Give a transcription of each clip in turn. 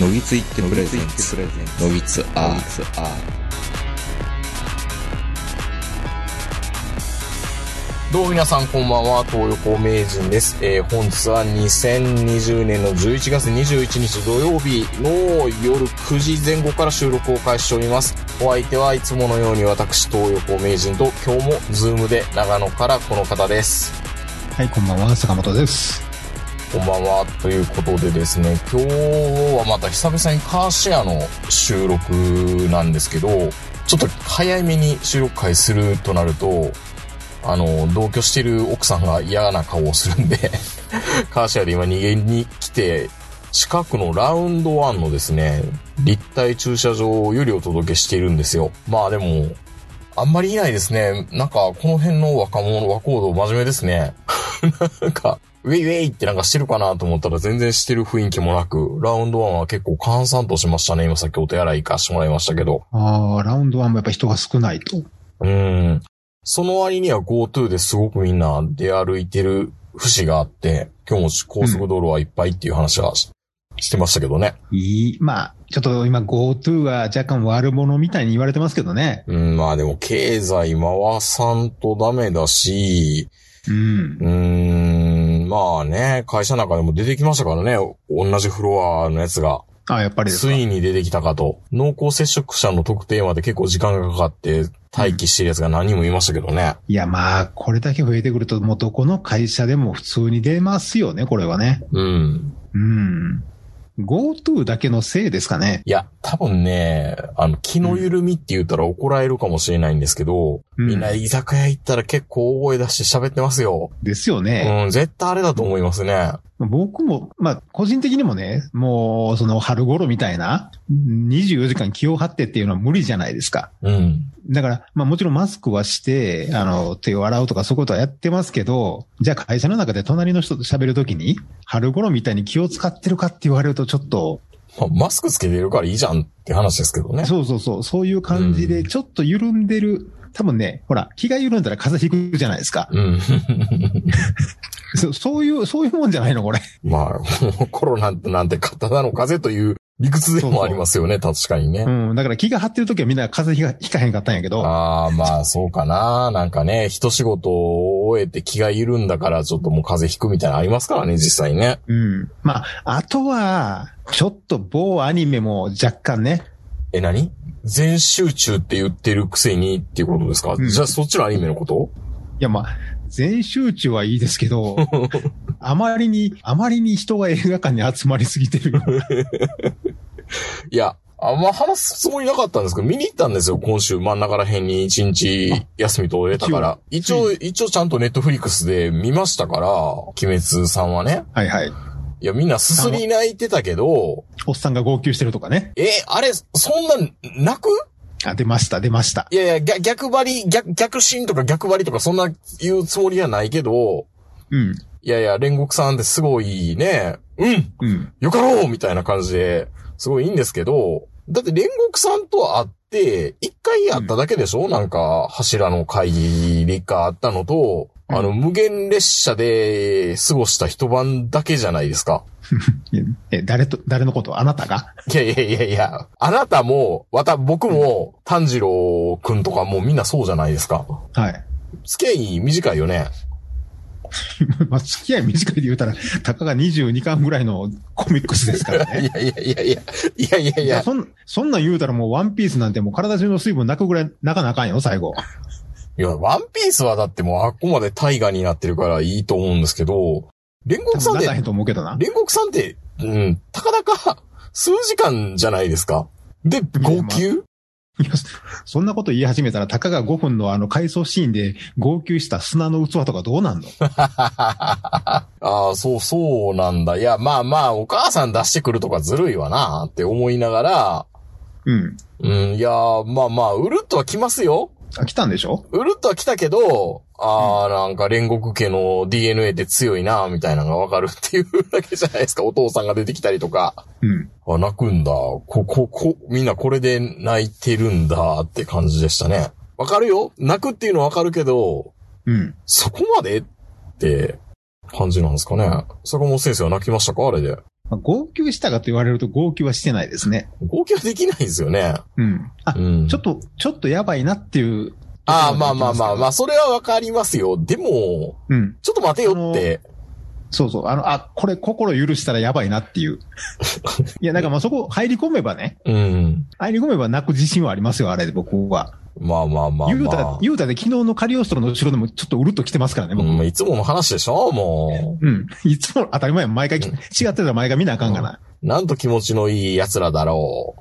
のぎついってプレゼンツのぎつアーどうも皆さんこんばんは、東横名人です。えー、本日は2020年の11月21日土曜日の夜9時前後から収録を開始しております。お相手はいつものように私、東横名人と今日もズームで長野からこの方です。はい、こんばんは、坂本です。こんばんは。ということでですね、今日はまた久々にカーシェアの収録なんですけど、ちょっと早めに収録会するとなると、あの、同居してる奥さんが嫌な顔をするんで、カーシェアで今逃げに来て、近くのラウンドワンのですね、立体駐車場よりお届けしているんですよ。まあでも、あんまりいないですね。なんか、この辺の若者、若行動真面目ですね。なんか、ウェイウェイってなんかしてるかなと思ったら全然してる雰囲気もなく、ラウンドワンは結構閑散としましたね。今さっきお手洗い行かしてもらいましたけど。ああ、ラウンドワンもやっぱ人が少ないと。うん。その割には GoTo ですごくみんな出歩いてる節があって、今日も高速道路はいっぱいっていう話はし,、してましたけどね。いい、まあ、ちょっと今 GoTo は若干悪者みたいに言われてますけどね。うん、まあでも経済回さんとダメだし、うんう。ーん、まあね、会社の中でも出てきましたからね、同じフロアのやつが。ああ、やっぱりついに出てきたかと。濃厚接触者の特定まで結構時間がかかって待機してるやつが何人もいましたけどね。いや、まあ、これだけ増えてくると、もうどこの会社でも普通に出ますよね、これはね。うん。うん。GoTo だけのせいですかね。いや、多分ね、あの、気の緩みって言ったら怒られるかもしれないんですけど、うんみんな居酒屋行ったら結構大声出して喋ってますよ。ですよね。うん、絶対あれだと思いますね。僕も、まあ、個人的にもね、もう、その春頃みたいな、24時間気を張ってっていうのは無理じゃないですか。うん。だから、まあもちろんマスクはして、あの、手を洗うとかそういうことはやってますけど、じゃあ会社の中で隣の人と喋るときに、春頃みたいに気を使ってるかって言われるとちょっと、まあマスクつけてるからいいじゃんって話ですけどね。そうそうそう、そういう感じでちょっと緩んでる。多分ね、ほら、気が緩んだら風邪ひくじゃないですか。うん。そそういう、そういうもんじゃないの、これ。まあ、コロナなんてただの風邪という理屈でもありますよね、確かにね。うん。だから気が張ってるときはみんな風邪ひかひかへんかったんやけど、ああ、まあ、そうかな。なんかね、一仕事を終えて気が緩んだから、ちょっともう風邪ひくみたいなのありますからね、実際ね。うん。まあ、あとは、ちょっと某アニメも若干ね、え、何？全集中って言ってるくせにっていうことですか、うんじゃあそっちのアニメのこと？いや、まあ、全集中はいいですけど、あまりに、あまりに人が映画館に集まりすぎてる。いや、あんま話すつもりなかったんですけど、見に行ったんですよ、今週真ん中ら辺に一日休み取れたから。一応、一応ちゃんとネットフリックスで見ましたから、鬼滅さんはね。はいはい。いや、みんなすすり泣いてたけど、おっさんが号泣してるとかね。え、あれ、そんな、泣く？あ、出ました、出ました。いやいや、逆逆張り、逆、逆進とか逆張りとかそんな言うつもりはないけど、うん、いやいや、煉獄さんってすごいね、うんうん。よかろうみたいな感じで、すごいいいんですけど、だって煉獄さんと会って、一回やっただけでしょ、なんか、柱の会議があったのと、うんあの、無限列車で過ごした一晩だけじゃないですか。え、誰と、誰のこと？あなたが？いやいやいやいや、あなたも、また僕も、炭治郎くんとかもうみんなそうじゃないですか。はい。付き合い短いよね。まあ、付き合い短いで言うたら、たかが22巻ぐらいのコミックスですからいね。やいやいやいや、いやいやいや、いやそん、そんなん言うたらもうワンピースなんてもう体中の水分泣くぐらい泣かなあかんよ、最後。いや、ワンピースはだってもうあっこまで大河になってるからいいと思うんですけど、煉獄さんって泣かへんと思うけどな。煉獄さんって、うん、たかだか数時間じゃないですか。で、号泣、いや、そんなこと言い始めたら、たかが5分のあの回想シーンで号泣した砂の器とかどうなんの？ああ、そうそうなんだ。いや、まあまあ、お母さん出してくるとかずるいわなって思いながら、うん。うん、いや、まあまあ、うるっとは来ますよ。あ、来たんでしょ？うるっとは来たけど、ああ、なんか煉獄家の DNA って強いな、みたいなのがわかるっていうだけじゃないですか。お父さんが出てきたりとか。うん。あ、泣くんだ。こ、こ、こ、みんなこれで泣いてるんだって感じでしたね。わかるよ泣くっていうのはわかるけど、うん。そこまでって感じなんですかね。坂本先生は泣きましたか？あれで。まあ号泣したかと言われると号泣はしてないですね。号泣できないですよね。うん。あ、うんちょっと、ちょっとやばいなっていう。ああ、まあまあまあまあ、それはわかりますよ。でも、うん。ちょっと待てよって。そうそう。あの、あ、これ心許したらやばいなっていう。いや、なんかまあそこ入り込めばね、うん。入り込めば泣く自信はありますよ、あれで僕は。まあまあまあ言うた。言うたら昨日のカリオストロの後ろでもちょっとうるっと来てますからね、僕。うん、いつもの話でしょもうん。いつも当たり前や毎回、違ってたら毎回見なあかんかな。う。なんと気持ちのいい奴らだろ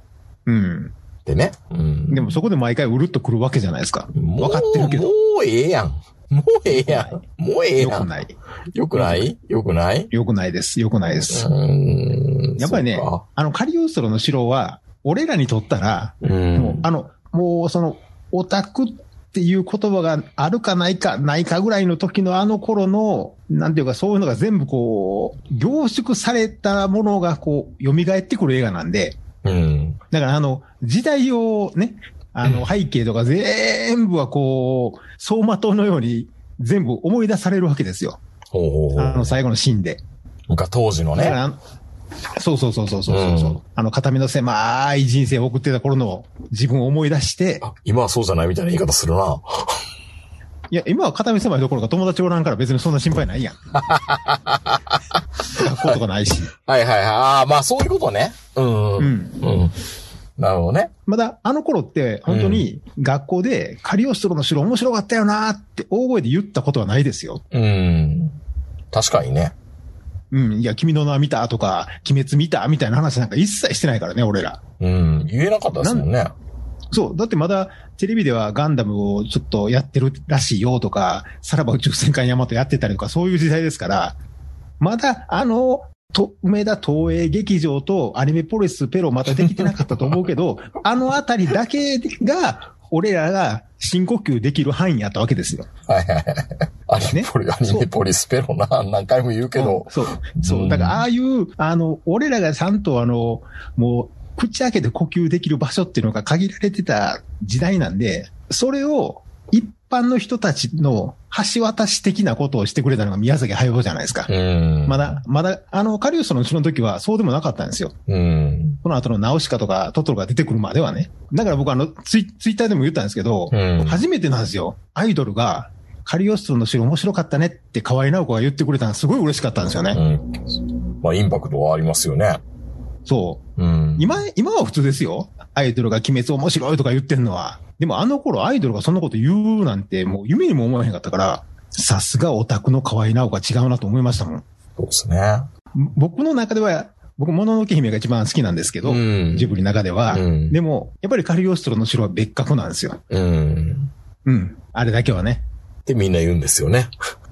う。うん。ってね。うん。でもそこで毎回うるっと来るわけじゃないですか。分かってるけど。もうええやん。もうええやん。もうええやん。よくない。よくない？よくない？よくないです。よくないです。うん。やっぱりねあのカリオストロの城は、俺らにとったら、うん。もう、あの、もうその、オタクっていう言葉があるかないか、ないかぐらいの時のあの頃の、なんていうかそういうのが全部こう、凝縮されたものがこう、蘇ってくる映画なんで、うん。だからあの、時代をね、あの、背景とか全部はこう、走馬灯のように全部思い出されるわけですよ。ほうほうほう。あの最後のシーンで。が当時のね。そうそうそうそうそうそう、うんあの、片身の狭い人生を送ってた頃の自分を思い出して、あ今はそうじゃないみたいな言い方するな。いや、今は片身狭いどころか友達おらんから別にそんな心配ないやん。学校とかないし。はいはいはい。ああ、まあそういうことね。うん。ううん。ん。なるほどね。まだ、あの頃って、本当に学校でカリオストロの城面白かったよなーって大声で言ったことはないですよ。うん。確かにね。うん。いや、君の名見たとか、鬼滅見たみたいな話なんか一切してないからね、俺ら。うん。言えなかったですもんね。そう。だってまだ、テレビではガンダムをちょっとやってるらしいよとか、さらば宇宙戦艦ヤマトやってたりとか、そういう時代ですから、まだ、あの、と、梅田東映劇場とアニメポリスペロまたできてなかったと思うけど、あのあたりだけが、俺らが深呼吸できる範囲やったわけですよ。はいはいはい。アニメポリ、アニメポリスペロな、何回も言うけど。そう。そうう。んだから、ああいう、あの、俺らがちゃんとあの、もう、口開けて呼吸できる場所っていうのが限られてた時代なんで、それを一般の人たちの橋渡し的なことをしてくれたのが宮崎駿じゃないですか。うん。まだ、まだ、あの、カリウスの後ろの時はそうでもなかったんですよ。うん。この後のナウシカとかトトロが出てくるまではね。だから僕あの、ツイツイッターでも言ったんですけど、うん初めてなんですよ。アイドルが、カリオストロの城面白かったねって河合直子が言ってくれたのすごい嬉しかったんですよね。うん。まあ、インパクトはありますよね。そう。うん。今、今は普通ですよ。アイドルが鬼滅面白いとか言ってんのは。でもあの頃アイドルがそんなこと言うなんてもう夢にも思わへんかったから、さすがオタクの河合直子が違うなと思いましたもん。そうですね。僕の中では、僕、もののけ姫が一番好きなんですけど、うんジブリの中では。うんでも、やっぱりカリオストロの城は別格なんですよ。うん。うん。あれだけはね。ってみんな言うんですよね。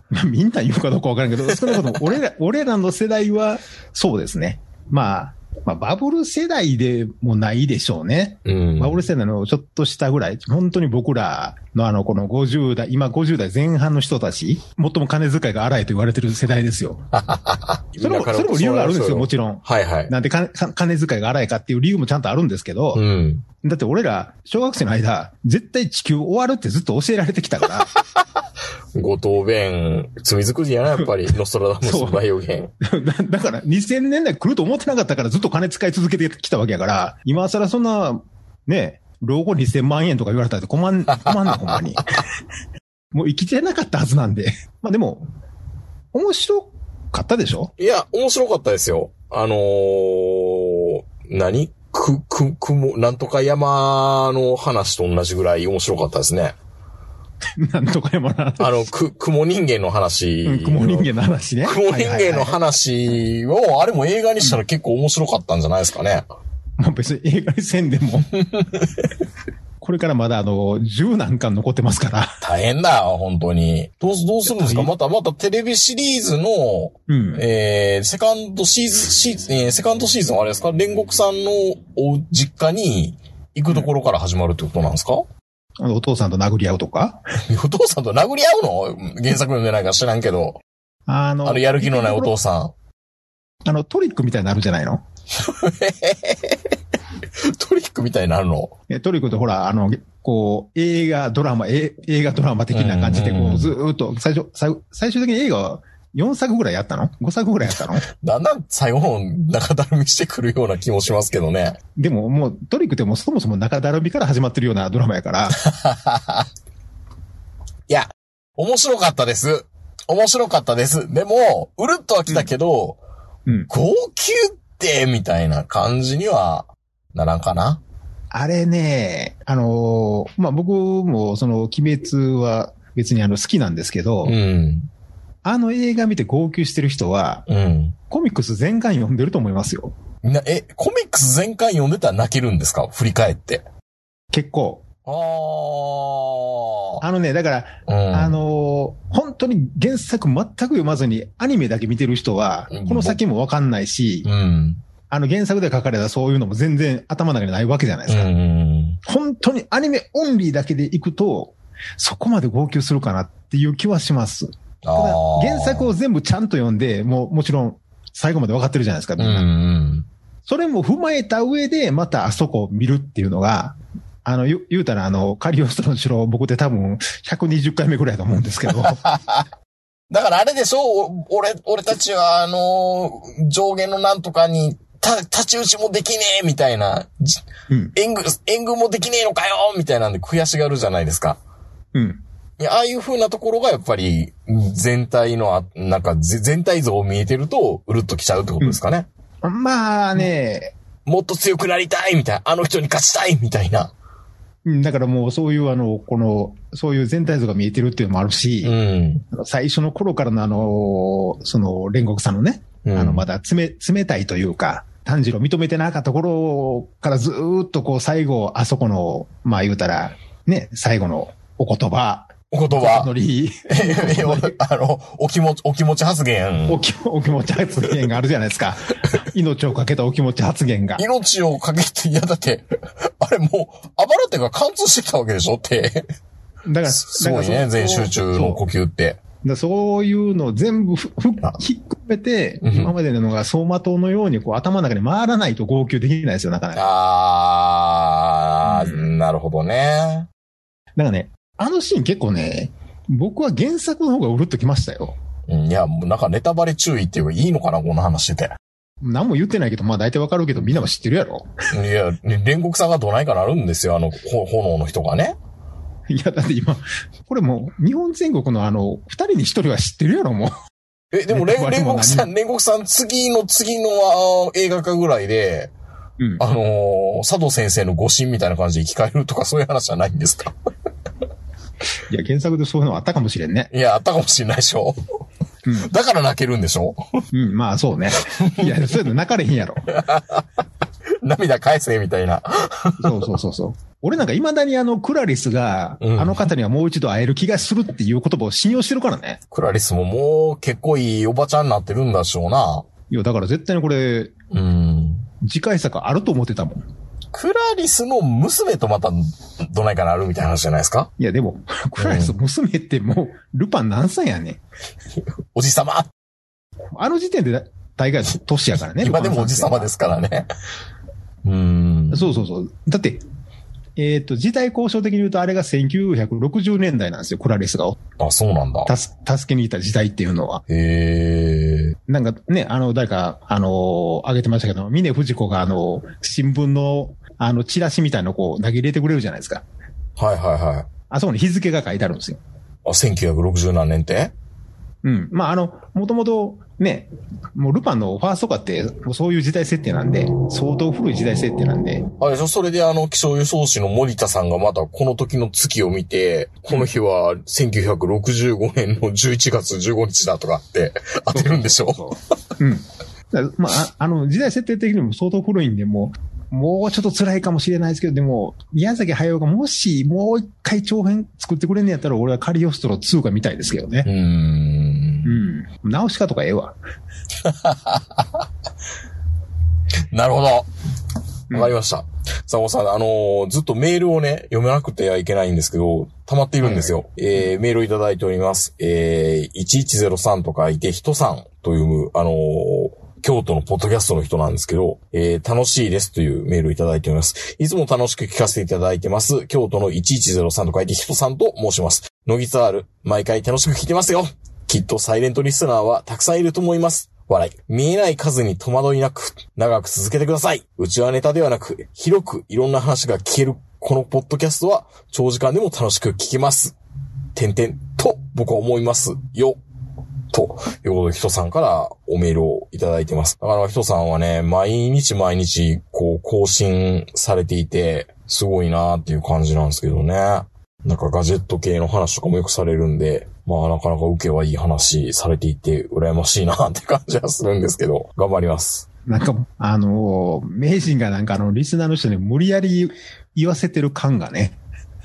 ま あみんな言うかどうかわからんけど、少なくとも俺ら、俺らの世代は、そうですね。まあ、まあ、バブル世代でもないでしょうね。うん。バブル世代のちょっとしたぐらい、本当に僕らのあの、この50代、今50代前半の人たち、最も金遣いが荒いと言われてる世代ですよ。それも、それも理由があるんですよ、もちろん。はいはい。なんで金か金遣いが荒いかっていう理由もちゃんとあるんですけど、うん。だって俺ら、小学生の間、絶対地球終わるってずっと教えられてきたから、五等弁、罪作りやな、やっぱり。ノストラダムスの大予言。だ だから2000年代来ると思ってなかったからずっと金使い続けてきたわけやから、今更そんな、ね、老後2000万円とか言われたら困ん、困んない、ほんまに。もう生きてなかったはずなんで。まあでも、面白かったでしょ？いや、面白かったですよ。あのー、何？く、く、くも、なんとか山の話と同じぐらい面白かったですね。なんとか山な。あの、く、雲人間の話。うん雲人間の話ね。雲人間の話を、あれも映画にしたら結構面白かったんじゃないですかね。まあ別に映画にせんでも。これからまだあの、10何巻残ってますから。大変だよ、本当に。どうす、どうするんですか？また、またテレビシリーズの、うん。えー、セカンドシーズン、シーズン、えーセカンドシーズンはあれですか？煉獄さんのお実家に行くところから始まるってことなんですか、あのお父さんと殴り合うとか？お父さんと殴り合うの？原作読んでないから知らんけど。あの、あの、やる気のないお父さあの、トリックみたいになるんじゃないの？ん。トリックみたいになるの？えトリックってほら、あの、こう、映画、ドラマ、え映画、ドラマ的な感じで、こう、ずーっと、最初、最最終的に映画は4作ぐらいやったの ?5 作ぐらいやったの？だんだん最後の中だるみしてくるような気もしますけどね。でももうトリックってもうそもそも中だるみから始まってるようなドラマやから、いや、面白かったです。面白かったです。でも、うるっとは来たけど、うん。号泣って、みたいな感じにはならんかな。あれね、あのーまあ、僕もその鬼滅は別にあの好きなんですけど、うん。あの映画見て号泣してる人は、うん。コミックス全巻読んでると思いますよ。な、え、コミックス全巻読んでたら泣けるんですか？振り返って。結構。ああのね、だから、あ。うん。あのー本当に原作全く読まずにアニメだけ見てる人はうん、この先もわかんないし、うん。あの原作で書かれたそういうのも全然頭の中にないわけじゃないですか。うん。本当にアニメオンリーだけでいくと、そこまで号泣するかなっていう気はします。あただあ。原作を全部ちゃんと読んで、もうもちろん最後まで分かってるじゃないですか、うんみんな。うん。それも踏まえた上で、またあそこを見るっていうのが、あの、言うたら、あの、カリオストロの城、僕で多分120回目ぐらいだと思うんですけど、だからあれでしょ？お俺、俺たちは、あのー上限のなんとかに、た、立ち打ちもできねえみたいな、じうん、援軍、援軍もできねえのかよみたいなんで悔しがるじゃないですか。うん。ああいう風なところがやっぱり、全体の、あなんか、ぜ全体像を見えてると、うるっときちゃうってことですかね。まあね、もっと強くなりたいみたいな、あの人に勝ちたいみたいな。うんだからもうそういうあの、この、そういう全体像が見えてるっていうのもあるうし、ん。最初の頃からのあの、その、煉獄さんのね、うんあの、まだ冷、冷たいというか、炭治郎認めてなかった頃からずーっとこう最後、あそこの、まあ言うたら、ね、最後のお言葉、お言お葉。乗り、あの、お気持ち、お気持ち発言。お気お気持ち発言があるじゃないですか。命をかけたお気持ち発言が。命をかけて、いやだって、あれもう、あばら手が貫通してたわけでしょって。だから、すごいね、全集中の呼吸って。だそういうのを全部ふふあひっくめて、うん今までのが走馬灯のようにこう頭の中に回らないと号泣できないですよ、なかなか。あー、うなるほどね。だからね、あのシーン結構ね、僕は原作の方がうるっときましたよ。うんいや、もうなんかネタバレ注意っていうかいいのかな、この話してて。何も言ってないけど、まあ大体わかるけど、みんなも知ってるやろ。いや、ね煉獄さんがどないかなるんですよ、あの、ほ炎の人がね。いや、だって今、これもう、日本全国のあの、二人に一人は知ってるやろ、もう。え、でも、煉獄 さん、煉獄さん、次の次の映画化ぐらいで、うん。あのー佐藤先生の誤信みたいな感じで生き返るとかそういう話じゃないんですか？いや、原作でそういうのあったかもしれんね。いや、あったかもしれないでしょうん。だから泣けるんでしょうん、まあそうね。いや、そういうの泣かれへんやろ。涙返せ、みたいな。そうそうそうそう。俺なんか未だにあの、クラリスが、うんあの方にはもう一度会える気がするっていう言葉を信用してるからね。クラリスももう結構いいおばちゃんになってるんだしょうな。いや、だから絶対にこれ、うん。次回作あると思ってたもん。クラリスの娘とまたどないかなるみたいな話じゃないですか？いや、でも、クラリス娘ってもう、ルパン何歳やねん。おじさまあの時点で大概年やからね。今でもおじさまですすからね。うん。そうそうそう。だって、えっ、と、時代交渉的に言うとあれが1960年代なんですよ、クラリスがあ、そうなんだ。たす助けに行った時代っていうのは。へえ。なんかね、あの、誰か、あの、あげてましたけど、峰藤子があの、新聞の、あの、チラシみたいなのをこう投げ入れてくれるじゃないですか。はいはいはい。あそこに日付が書いてあるんですよ。あ、1960何年って？うん。まあ、あの、もともとね、もうルパンのファーストカって、もうそういう時代設定なんで、相当古い時代設定なんで、あれでしょ？それであの、気象予想士の森田さんがまたこの時の月を見て、この日は1965年の11月15日だとかって 当てるんでしょ？うん。まあ、ああの、時代設定的にも相当古いんで、もう、もうちょっと辛いかもしれないですけど、でも、宮崎駿がもし、もう一回長編作ってくれんねやったら、俺はカリオストロ2が見たいですけどねう。ーんう。ん。直し方がええわ。なるほど。うんわかりました。さあ、おさん、あのーずっとメールをね、読めなくてはいけないんですけど、溜まっているんですよ。えー、メールをいただいております。えー、1103と書いて、人さんという、あのー京都のポッドキャストの人なんですけど、えー、楽しいですというメールをいただいております。いつも楽しく聞かせていただいてます。京都の1103と書いて、人さんと申します。ノギツアール、毎回楽しく聞いてますよ。きっとサイレントリスナーはたくさんいると思います。笑い。見えない数に戸惑いなく、長く続けてください。うちはネタではなく、広くいろんな話が聞けるこのポッドキャストは、長時間でも楽しく聞けます。てんてんと、僕は思いますよ。と、いうことで、人さんからおメールをいただいてます。だから、人さんはね、毎日毎日、こう、更新されていて、すごいなーっていう感じなんですけどね。なんかガジェット系の話とかもよくされるんで、まあなかなか受けはいい話されていて、羨ましいなって感じはするんですけど、頑張ります。なんか、あのー名人がなんかあの、リスナーの人に無理やり言わせてる感がね。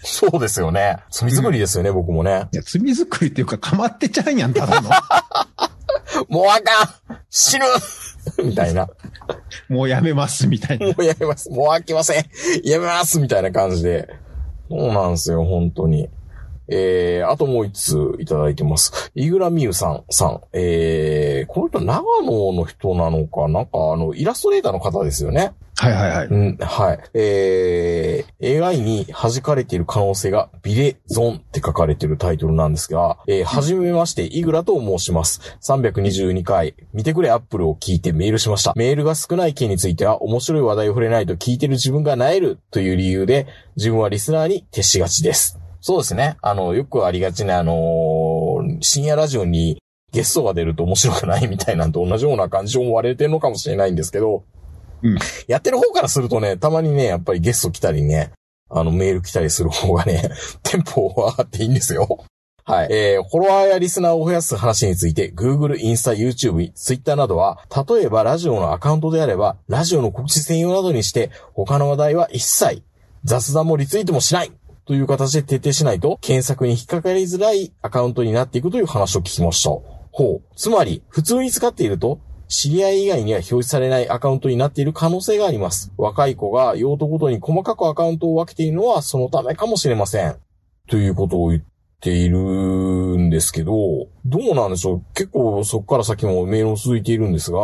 そうですよね。罪作りですよね、僕もね。いや、罪作りっていうか、かまってちゃんやん、ただの。もうあかん死ぬ みたいな。もうやめます、みたいな。もうやめます。もう飽きません。やめますみたいな感じで。そうなんですよ、本当に。えー、あともう一通いただいてます。イグラミユさん、さん。えー、この人長野の人なのか？なんかあの、イラストレーターの方ですよね。はいはいはい。うん、はい。えー、AI に弾かれている可能性がビレゾンって書かれているタイトルなんですが、えー、はじめまして、イグラと申します。322回、見てくれアップルを聞いてメールしました。メールが少ない件については面白い話題を触れないと聞いてる自分が萎えるという理由で、自分はリスナーに徹しがちです。そうですね。あの、よくありがちな、あのー深夜ラジオにゲストが出ると面白くないみたいなんと同じような感じを思われてるのかもしれないんですけど、うんやってる方からするとね、たまにね、やっぱりゲスト来たりね、あの、メール来たりする方がね、テンポ上がっていいんですよ。はい。えー、フォロワーやリスナーを増やす話について、Google、インスタ、YouTube、Twitter などは、例えばラジオのアカウントであれば、ラジオの告知専用などにして、他の話題は一切、雑談もリツイートもしないという形で徹底しないと、検索に引っかかりづらいアカウントになっていくという話を聞きました。ほう。つまり、普通に使っていると、知り合い以外には表示されないアカウントになっている可能性があります。若い子が用途ごとに細かくアカウントを分けているのはそのためかもしれません。ということを言っているんですけど、どうなんでしょう結構そこから先もメールも続いているんですが、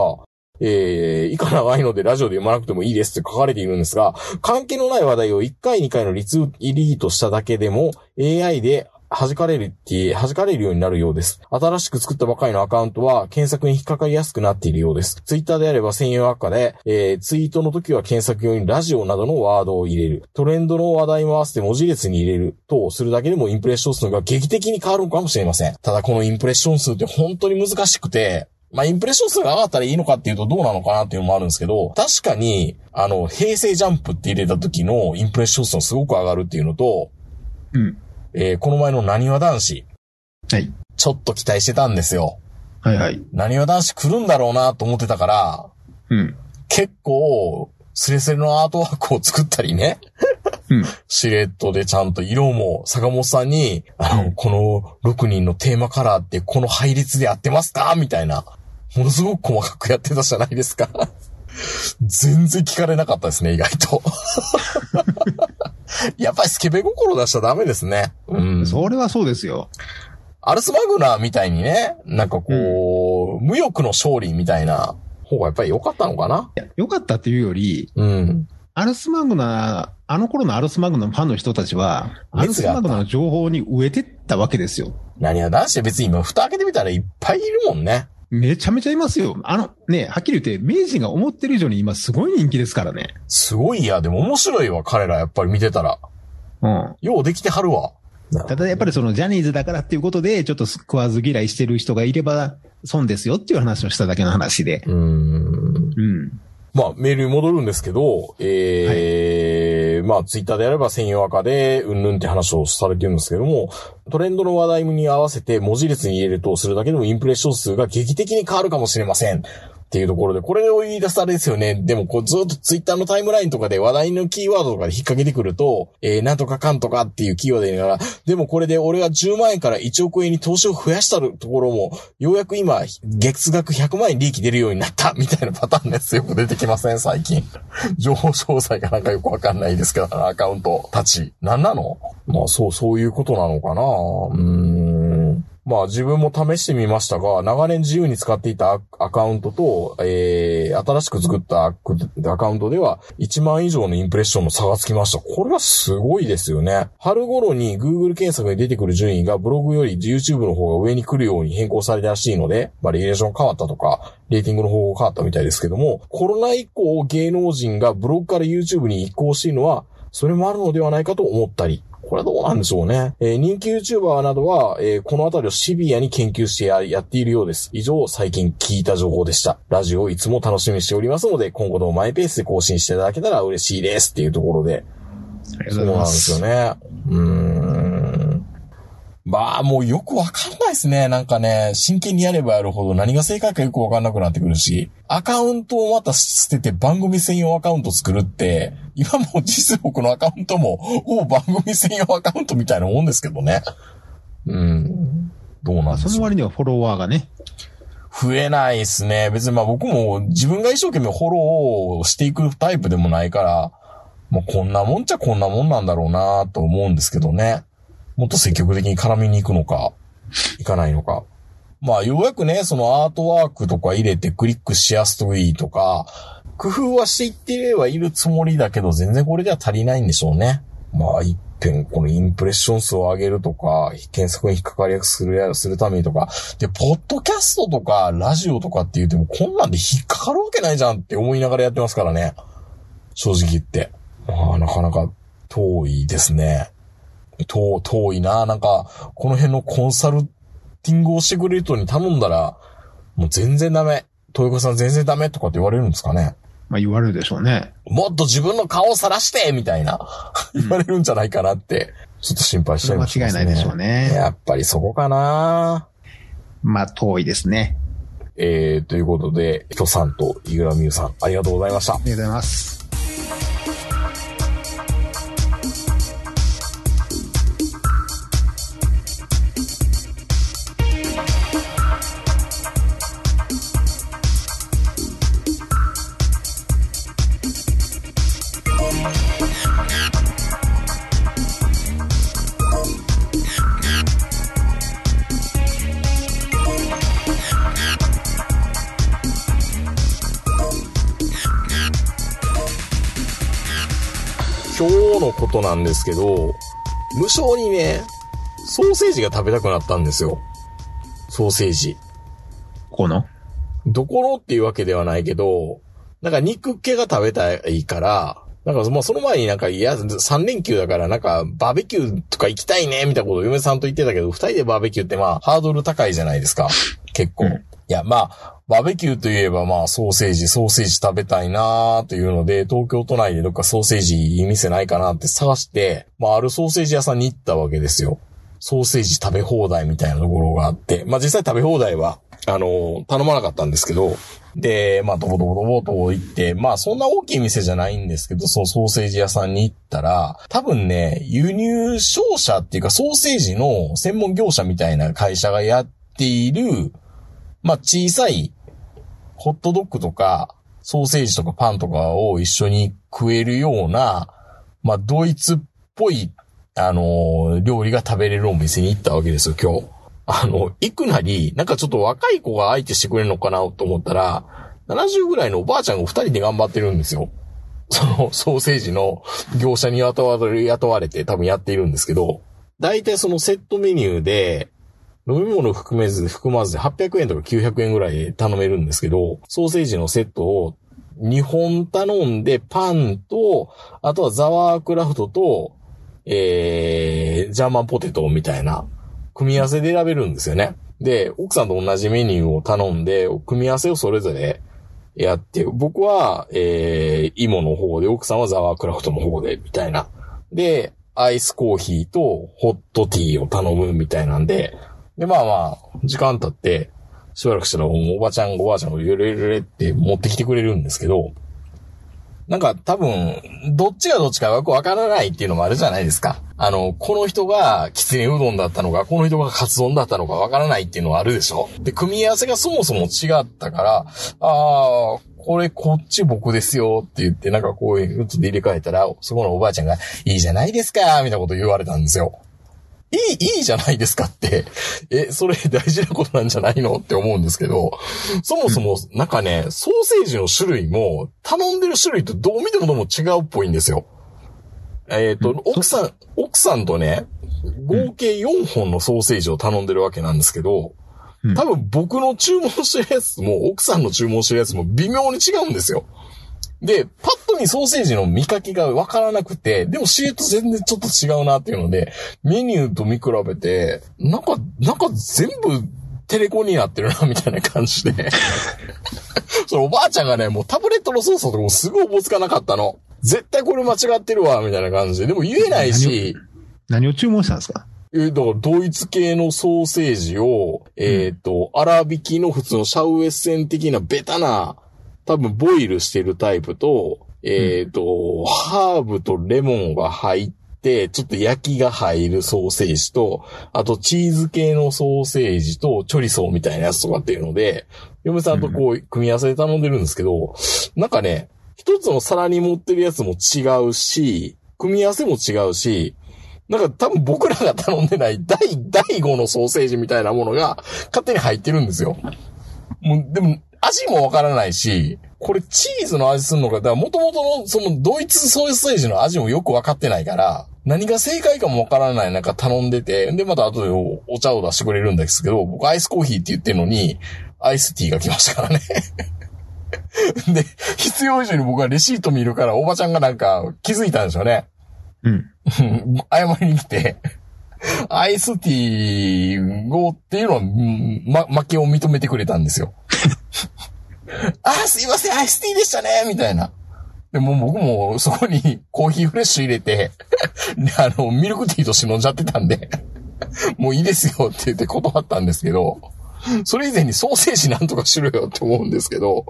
えー、以下長いのでラジオで読まなくてもいいですって書かれているんですが、関係のない話題を1回2回のリツイリートしただけでも AI で弾かれるって、弾かれるようになるようです。新しく作ったばかりのアカウントは検索に引っかかりやすくなっているようです。ツイッターであれば専用アカで、えー、ツイートの時は検索用にラジオなどのワードを入れる。トレンドの話題も合わせて文字列に入れるとするだけでもインプレッション数が劇的に変わるのかもしれません。ただこのインプレッション数って本当に難しくて、まあ、インプレッション数が上がったらいいのかっていうとどうなのかなっていうのもあるんですけど、確かに、あの、平成ジャンプって入れた時のインプレッション数がすごく上がるっていうのと、うん。えーこの前の何わ男子、はい。ちょっと期待してたんですよ。はいはい。何わ男子来るんだろうなと思ってたから、うん。結構、スレスレのアートワークを作ったりね。うん。シレットでちゃんと色も、坂本さんに、あの、うんこの6人のテーマカラーってこの配列で合ってますか？みたいな。ものすごく細かくやってたじゃないですか。全然聞かれなかったですね、意外と。やっぱりスケベ心出しちゃダメですね。うん。それはそうですよ。アルスマグナーみたいにね、なんかこう、無欲の勝利みたいな方がやっぱり良かったのかな良かったっていうより、うん。アルスマグナ、あの頃のアルスマグナのファンの人たちは、アルスマグナの情報に植えてったわけですよ。何は男子別に今蓋開けてみたらいっぱいいるもんね。めちゃめちゃいますよ。あの、ね、はっきり言って、明治が思ってる以上に今すごい人気ですからね。すごいや、でも面白いわ、彼らやっぱり見てたら。うん。ようできてはるわ。ただやっぱりそのジャニーズだからっていうことで、ちょっと食わず嫌いしてる人がいれば損ですよっていう話をしただけの話で。うーん。うん。まあ、メールに戻るんですけど、えーまあ、ツイッターであれば専用赤で、うんぬんって話をされてるんですけども、トレンドの話題に合わせて文字列に入れるとするだけでもインプレッション数が劇的に変わるかもしれません。っていうところで、これを言い出すあれですよね。でも、こうずっとツイッターのタイムラインとかで話題のキーワードとかで引っ掛けてくると、えー、なんとかかんとかっていうキーワードでながら、でもこれで俺は10万円から1億円に投資を増やしたところも、ようやく今、月額100万円利益出るようになった、みたいなパターンのやつよく出てきません、最近。情報詳細がなんかよくわかんないですけど、アカウントたち。何なの？まあ、そう、そういうことなのかなうん。まあ自分も試してみましたが、長年自由に使っていたアカウントと、えー、新しく作ったアカウントでは1万以上のインプレッションの差がつきました。これはすごいですよね。春頃に Google 検索に出てくる順位がブログより YouTube の方が上に来るように変更されたらしいので、バリエーション変わったとか、レーティングの方法変わったみたいですけども、コロナ以降芸能人がブログから YouTube に移行しているのは、それもあるのではないかと思ったり、これはどうなんでしょうね。えー、人気 YouTuber などは、えー、このあたりをシビアに研究してややっているようです。以上、最近聞いた情報でした。ラジオをいつも楽しみにしておりますので、今後ともマイペースで更新していただけたら嬉しいですっていうところで。ありがとうございます。そうなんですよね。うーん。まあ、もうよくわかんないですね。なんかね、真剣にやればやるほど何が正解かよくわかんなくなってくるし、アカウントをまた捨てて番組専用アカウント作るって、今もう実力のアカウントも、ほぼ番組専用アカウントみたいなもんですけどね。うん。どうなんでそしょう。の割にはフォロワーがね、増えないですね。別にまあ僕も自分が一生懸命フォローをしていくタイプでもないから、もうこんなもんちゃこんなもんなんだろうなと思うんですけどね。もっと積極的に絡みに行くのか、行かないのか。まあようやくね、そのアートワークとか入れてクリックしやすくいいとか、工夫はしていってはいるつもりだけど、全然これでは足りないんでしょうね。まあ一遍このインプレッション数を上げるとか、検索に引っかかりやすくするやするためにとか、で、ポッドキャストとか、ラジオとかって言っても、こんなんで引っかかるわけないじゃんって思いながらやってますからね。正直言って。まあ、なかなか遠いですね。遠、遠いな。なんか、この辺のコンサルティングをしてくれる人に頼んだら、もう全然ダメ。豊子さん全然ダメとかって言われるんですかね。まあ言われるでしょうね。もっと自分の顔を晒してみたいな、言われるんじゃないかなって、ちょっと心配しちゃいました、間違いないでしょうねやっぱりそこかな。まあ遠いですね。えー、ということで、ヒトさんとイグラミュウさん、ありがとうございましたあ。りがとうございます。今日のことなんですけど、無性にね、ソーセージが食べたくなったんですよ。ソーセージ。この？どこのっていうわけではないけど、なんか肉系が食べたいから、なんかまあその前になんか、いや、3連休だからなんかバーベキューとか行きたいね、みたいなことを嫁さんと言ってたけど、二人でバーベキューってまあハードル高いじゃないですか。結構。うんいや、まあ、バーベキューといえばまあソーセージ、ソーセージ食べたいなーというので、東京都内でどっかソーセージいい店ないかなって探して、まああるソーセージ屋さんに行ったわけですよ。ソーセージ食べ放題みたいなところがあって、まあ実際食べ放題は、あの、頼まなかったんですけど、で、まあ、ドボドボドボと行って、まあ、そんな大きい店じゃないんですけど、そのソーセージ屋さんに行ったら、多分ね、輸入商社っていうか、ソーセージの専門業者みたいな会社がやっている、まあ、小さい、ホットドッグとか、ソーセージとかパンとかを一緒に食えるような、まあ、ドイツっぽい、あの料理が食べれるお店に行ったわけですよ、今日。あの、行くなり、なんかちょっと若い子が相手してくれるのかなと思ったら、70ぐらいのおばあちゃんが2人で頑張ってるんですよ。その、ソーセージの業者に雇われ、雇われて多分やっているんですけど、大体そのセットメニューで、飲み物含めず、含まずで800円とか900円ぐらい頼めるんですけど、ソーセージのセットを2本頼んで、パンと、あとはザワークラフトと、えー、ジャーマンポテトみたいな、組み合わせで選べるんですよね。で、奥さんと同じメニューを頼んで、組み合わせをそれぞれやって、僕は、えー、芋の方で、奥さんはザワークラフトの方で、みたいな。で、アイスコーヒーとホットティーを頼むみたいなんで、で、まあまあ、時間経って、しばらくしたら、おばちゃん、おばあちゃんがゆれゆれって持ってきてくれるんですけど、なんか多分、どっちがどっちかよくわからないっていうのもあるじゃないですか。あの、この人がきつねうどんだったのか、この人がカツ丼だったのかわからないっていうのはあるでしょ。で、組み合わせがそもそも違ったから、ああ、これこっち僕ですよって言って、なんかこういううつで入れ替えたら、そこのおばあちゃんが、いいじゃないですかみたいなこと言われたんですよ。いい、いいじゃないですかって。え、それ大事なことなんじゃないのって思うんですけど、そもそも、なんかね、ソーセージの種類も、頼んでる種類とどう見てもどうも違うっぽいんですよ。えっ、と、うん奥さん、奥さんとね、合計4本のソーセージを頼んでるわけなんですけど、うん多分僕の注文してるやつも、奥さんの注文してるやつも微妙に違うんですよ。で、パッと見ソーセージの見かけがわからなくて、でもシート全然ちょっと違うなっていうので、メニューと見比べて、なんか、なんか全部テレコになってるな、みたいな感じで。そのおばあちゃんがね、もうタブレットの操作とかもすごいおぼつかなかったの。絶対これ間違ってるわ、みたいな感じで。でも言えないし、何を注文したんですか？え、だから、ドイツ系のソーセージを、えっ、と、粗挽きの普通のシャウエッセン的なベタな、多分ボイルしてるタイプと、えっ、と、ハーブとレモンが入って、ちょっと焼きが入るソーセージと、あとチーズ系のソーセージとチョリソーみたいなやつとかっていうので、嫁さんとこう、組み合わせで頼んでるんですけど、なんかね、一つの皿に盛ってるやつも違うし、組み合わせも違うし、なんか多分僕らが頼んでない第、第5のソーセージみたいなものが勝手に入ってるんですよ。もう、でも、味もわからないし、これチーズの味するのか、だから元々のそのドイツソーセージの味もよくわかってないから、何が正解かもわからない中頼んでて、で、また後でおお茶を出してくれるんですけど、僕アイスコーヒーって言ってるのに、アイスティーが来ましたからね。で、必要以上に僕はレシート見るから、おばちゃんがなんか気づいたんでしょうね。うん。謝りに来て、アイスティーをっていうのは、うんま、負けを認めてくれたんですよ。あー、すいません、アイスティーでしたね、みたいな。でも僕もそこにコーヒーフレッシュ入れて、であの、ミルクティーとして飲んじゃってたんで、もういいですよって言って断ったんですけど、それ以前にソーセージなんとかしろよって思うんですけど、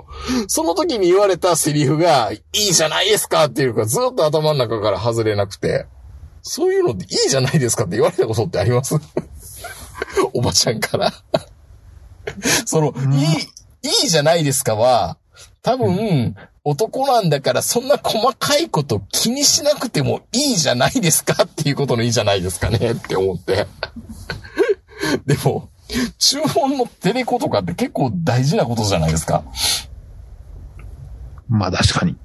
その時に言われたセリフが、いいじゃないですかっていうか、ずっと頭の中から外れなくて、そういうのっていいじゃないですかって言われたことってあります？おばちゃんから。その、いい、いいじゃないですかは、多分、男なんだからそんな細かいこと気にしなくてもいいじゃないですかっていうことのいいじゃないですかね って思って。でも、注文のテレコとかって結構大事なことじゃないですか。まあ確かに。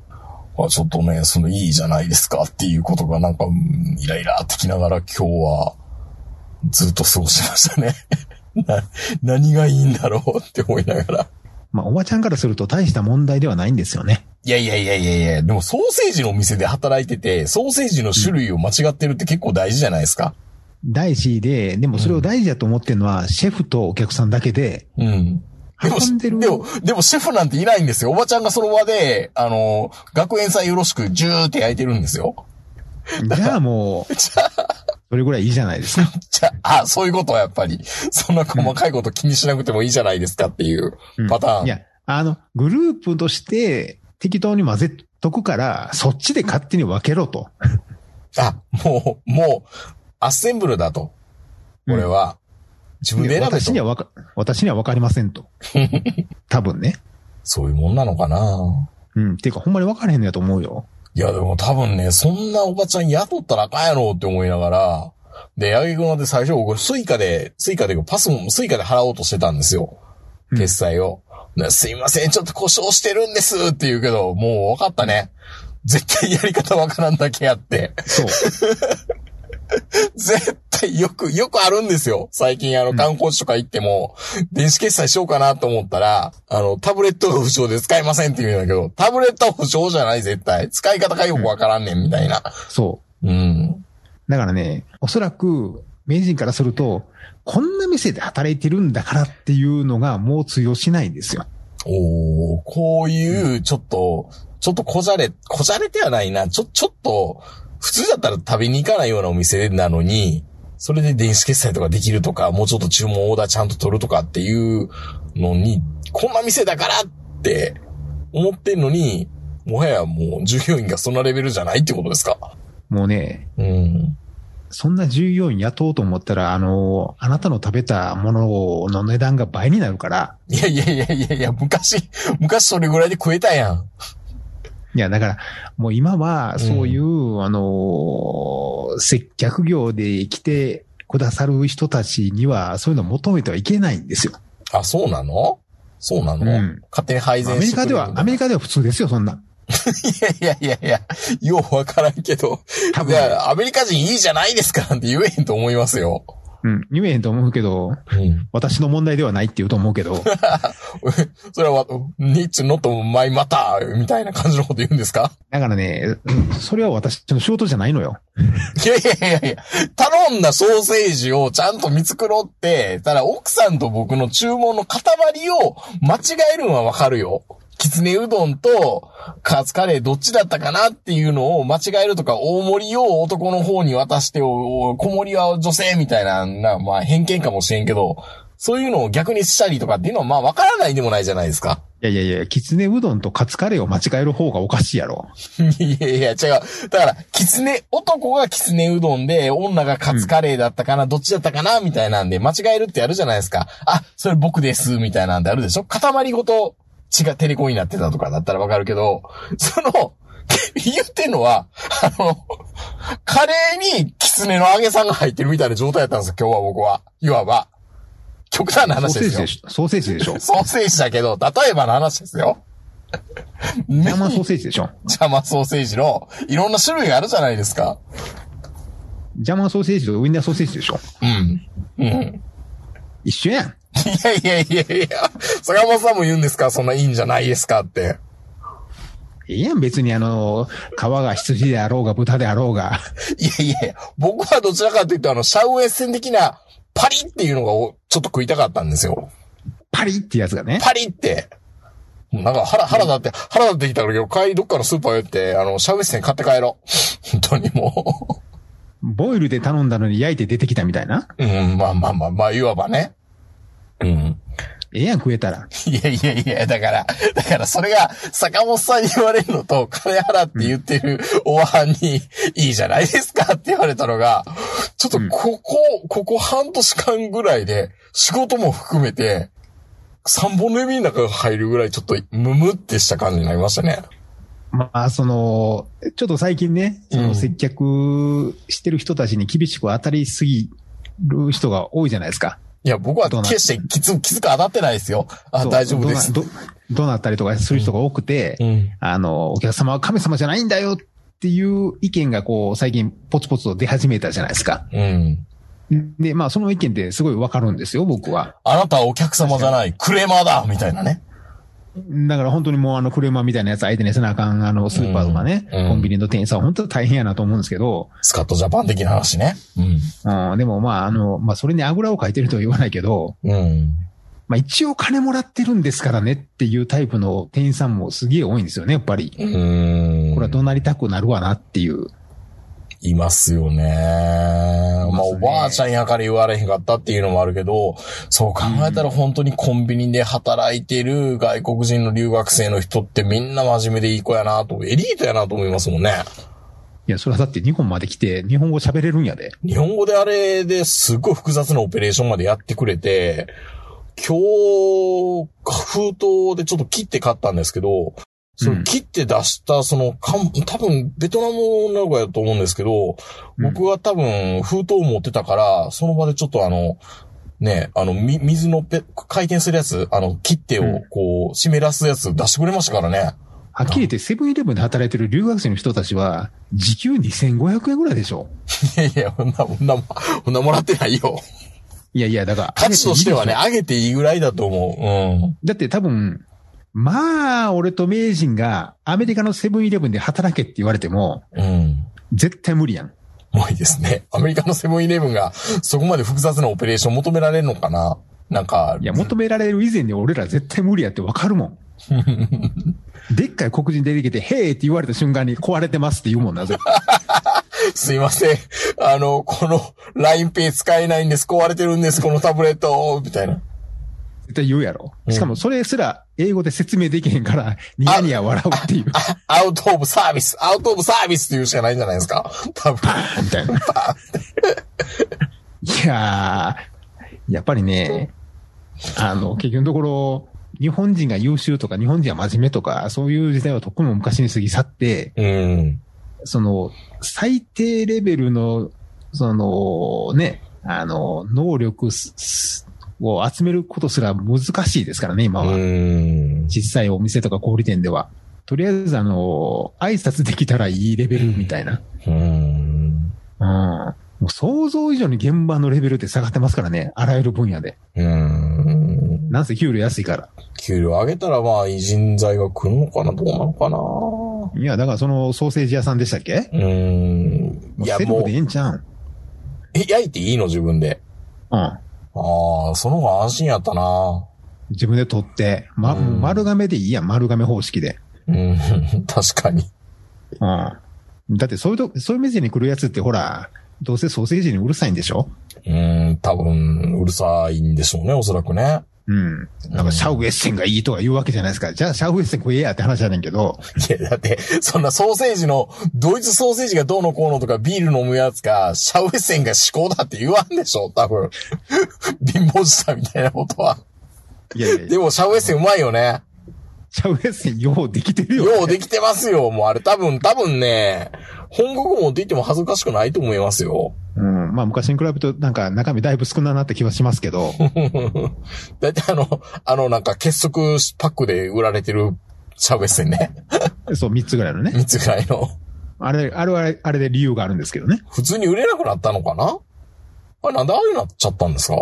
あちょっとね、そのいいじゃないですかっていうことがなんか、うんイライラってきながら今日はずっと過ごしてましたね。な、何がいいんだろうって思いながら。まあおばちゃんからすると大した問題ではないんですよね。いやいやいやいやいや、でもソーセージのお店で働いてて、ソーセージの種類を間違ってるって結構大事じゃないですか。大事で、でもそれを大事だと思ってるのは、シェフとお客さんだけで、うん。でも、でも、でもシェフなんていないんですよ。おばちゃんがその場で、あの、学園祭よろしくジューって焼いてるんですよ。じゃあもう、それぐらいいいじゃないですか。じゃあ、あ、そういうことはやっぱり、そんな細かいこと気にしなくてもいいじゃないですかっていううんパターン。いや、あの、グループとして適当に混ぜとくから、そっちで勝手に分けろと。あ、もう、もう、アッセンブルだと。これは、自分で選べと。私にはわか、私には分かりませんと。多分ね。そういうもんなのかなうん。ていうか、ほんまに分からへんのやと思うよ。いや、でも多分ね、そんなおばちゃん雇ったらあかんやろって思いながら、で、八木くんはで最初僕、スイカで、スイカで、パスもスイカで払おうとしてたんですよ。うん決済を。ですいません、ちょっと故障してるんですって言うけど、もう分かったね。絶対やり方わからんだけやって。そう。絶対よく、よくあるんですよ。最近あの観光地とか行っても、電子決済しようかなと思ったら、あの、タブレットが不詳で使えませんって言うんだけど、タブレットは不詳じゃない絶対。使い方がよくわからんねんみたいな。そうん。う。だからね、おそらく、名人からすると、こんな店で働いてるんだからっていうのがもう通用しないんですよ。おーこういう、ちょっと、ちょっとこじゃれ、こじゃれてはないな。ちょ、ちょっと、普通だったら食べに行かないようなお店なのに、それで電子決済とかできるとか、もうちょっと注文オーダーちゃんと取るとかっていうのに、こんな店だからって思ってんのに、もはやもう従業員がそんなレベルじゃないってことですか？もうね、うん。そんな従業員雇おうと思ったら、あの、あなたの食べたものの値段が倍になるから、いやいやいやいやいや、昔、昔それぐらいで食えたやん。いや、だから、もう今は、そういう、あの、接客業で来て、くださる人たちには、そういうのを求めてはいけないんですよ。あ、そうなの？そうなの、うん勝手に配ア膳メリカでは、アメリカカでは普通ですよ、そんな。いやいやいやいや、ようわからんけど。多分いや、アメリカ人いいじゃないですかなんて言えへんと思いますよ。うん。言えへんと思うけど、うん。私の問題ではないって言うと思うけど、それは、ニッチノットマイマターみたいな感じのこと言うんですか？だからね、うんそれは私の仕事じゃないのよ。いやいやいやいや、頼んだソーセージをちゃんと見繕って、ただ奥さんと僕の注文の塊を間違えるのはわかるよ。きつねうどんとカツカレーどっちだったかなっていうのを間違えるとか、大盛りを男の方に渡して、お小盛りは女性みたいな、なまあ偏見かもしれんけど、そういうのを逆にしたりとかっていうのはまあわからないでもないじゃないですか。いやいやいや、きつねうどんとカツカレーを間違える方がおかしいやろ。いやいや、違う。だから、きつね、男がきつねうどんで、女がカツカレーだったかな、どっちだったかな、みたいなんで、間違えるってやるじゃないですか。あ、それ僕です、みたいなんであるでしょ塊ごと血がテレコになってたとかだったらわかるけど、その、言ってんのは、あの、カレーにきつねの揚げさんが入ってるみたいな状態だったんですよ、今日は僕は。いわば。極端な話ですよセージで。しょ？ソーセージでしょ？ソーセージだけど、例えばの話ですよ。生ソーセージでしょ？ジャマソーセージのいろんな種類があるじゃないですか。ジャマーソーセージとウインナーソーセージでしょ？うん。うん。一緒やん。いやいやいやいや、坂本さんも言うんですか？そんないいんじゃないですかって。ええやん、別にあの、皮が羊であろうが豚であろうが。いやいやいや、僕はどちらかというとあの、シャウエッセン的なパリっていうのがおちょっと食いたかったんですよ。パリってやつがね。パリって。なんか腹、腹だって、腹だってきたから今日帰りどっかのスーパー寄って、あの、シャウエッセン買って帰ろう。本当にもボイルで頼んだのに焼いて出てきたみたいな。う。うん、まあまあまあ、まあ、いわばね。うん。ええやん、食えたら。いやいやいや、だから、だからそれが坂本さんに言われるのと、金払って言ってるおばはんに、いいじゃないですかって言われたのが、ちょっとここ、ここ半年間ぐらいで、仕事も含めて、三本の指の中が入るぐらいちょっとムムってした感じになりましたね。まあ、その、ちょっと最近ね、そうんの接客してる人たちに厳しく当たりすぎる人が多いじゃないですか。いや、僕はどうな決してきつ、きつく当たってないですよ。あ、大丈夫です。どなどなったりとかする人が多くて、うん。あの、お客様は神様じゃないんだよっていう意見がこう、最近ポツポツと出始めたじゃないですか。うん。で、まあ、その意見ってすごいわかるんですよ、僕は。あなたはお客様じゃない、クレーマーだみたいなね。だから本当にもうあの、クレーマーみたいなやつ相手にせなあかん、あの、スーパーとかね、うんコンビニの店員さんは本当に大変やなと思うんですけど、スカットジャパン的な話ね。うん、でもまあ、あの、まあ、それにあぐらをかいてるとは言わないけど、うん。うん。まあ、一応金もらってるんですからねっていうタイプの店員さんもすげえ多いんですよね、やっぱり。うん。これは怒鳴りたくなるわなっていう。いますよね。まあ、おばあちゃんやから言われへんかったっていうのもあるけど、そう考えたら本当にコンビニで働いてる外国人の留学生の人ってみんな真面目でいい子やなと、エリートやなと思いますもんね。いや、それはだって日本まで来て日本語喋れるんやで。日本語であれですごい複雑なオペレーションまでやってくれて、今日、封筒でちょっと切って買ったんですけど、その切って出した、その、かん多分、ベトナム名古屋だと思うんですけど、うん僕は多分、封筒を持ってたから、その場でちょっとあの、ね、あの、み、水のペ、回転するやつ、あの、切手をこう、湿らすやつ出してくれましたからね。はっきり言ってセブンイレブンで働いてる留学生の人たちは、時給2500円ぐらいでしょ。いやいや、こんな、こんな、こんなもらってないよ。いやいや、だから。価値としてはね、あ上げていいぐらいだと思う。うん。だって多分、まあ、俺と名人がアメリカのセブンイレブンで働けって言われても、うん。絶対無理やん。多いですね。アメリカのセブンイレブンがそこまで複雑なオペレーション求められるのかな？なんか。いや、求められる以前に俺ら絶対無理やってわかるもん。でっかい黒人出てきて、へーって言われた瞬間に壊れてますって言うもんな、絶対 すいません。あの、この LINEPay 使えないんです。壊れてるんです。このタブレット。みたいな。絶対言うやろ。しかもそれすら英語で説明できへんから、ニヤニヤ笑うっていう。あアウトオブサービス。アウトオブサービスって言うしかないんじゃないですか。多分。みたいな。いやー、やっぱりね、あの、結局のところ、日本人が優秀とか、日本人は真面目とか、そういう時代はとっくにも昔に過ぎ去って、うん。その、最低レベルの、その、ね、あの、能力を集めることすら難しいですからね、今うは。ん。実際お店とか小売店では。とりあえずあの、挨拶できたらいいレベルみたいな。うん。うん。もう想像以上に現場のレベルって下がってますからね。あらゆる分野で。うん。なんせ給料安いから。給料上げたらまあ、偉人材が来るのかなどうなのかないや、だからそのソーセージ屋さんでしたっけ？うん。いや、もうセルフでえ、えんちゃうん。え、焼いていいの自分で。うん。ああ、その方が安心やったな自分で取って、ま、うん丸亀でいいやん、丸亀方式で。うん、確かに。うん。だってそういうと、そういう店に来るやつってほら、どうせソーセージにうるさいんでしょ？うん、多分、うるさいんでしょうね、おそらくね。うん。なんかシャウエッセンがいいとか言うわけじゃないですか。じゃあシャウエッセン食えやって話じゃねんけど。いや、だって、そんなソーセージの、ドイツソーセージがどうのこうのとかビール飲むやつが、シャウエッセンが至高だって言わんでしょ、多分。貧乏したみたいなことは。いやいやいや、でも、シャウエッセンうまいよね。シャウエッセンようできてるよ。ようできてますよ。もうあれ多分、多分ね、本国持って行っても恥ずかしくないと思いますよ。うん。まあ昔に比べるとなんか中身だいぶ少ななって気はしますけど。だいたいあの、あのなんか結束パックで売られてるシャウエッセンね。そう、3つぐらいのね。3つぐらいの。あれ、あれはあれで理由があるんですけどね。普通に売れなくなったのかな？あれなんでああいうなっちゃったんですか？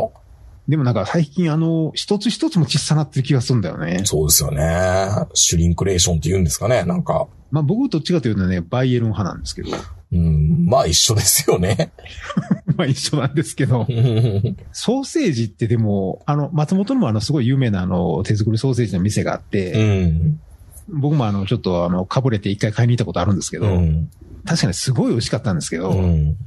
でもなんか最近あの、一つ一つも小さなってる気がするんだよね。そうですよね。シュリンクレーションって言うんですかねなんか。まあ僕どっちかというとね、バイエルン派なんですけど。うん、まあ一緒ですよね。まあ一緒なんですけど。ソーセージってでも、あの、松本にもあの、すごい有名なあの、手作りソーセージの店があって、うん。僕もあの、ちょっとあの、かぶれて一回買いに行ったことあるんですけど、うん。確かにすごい美味しかったんですけど、うん。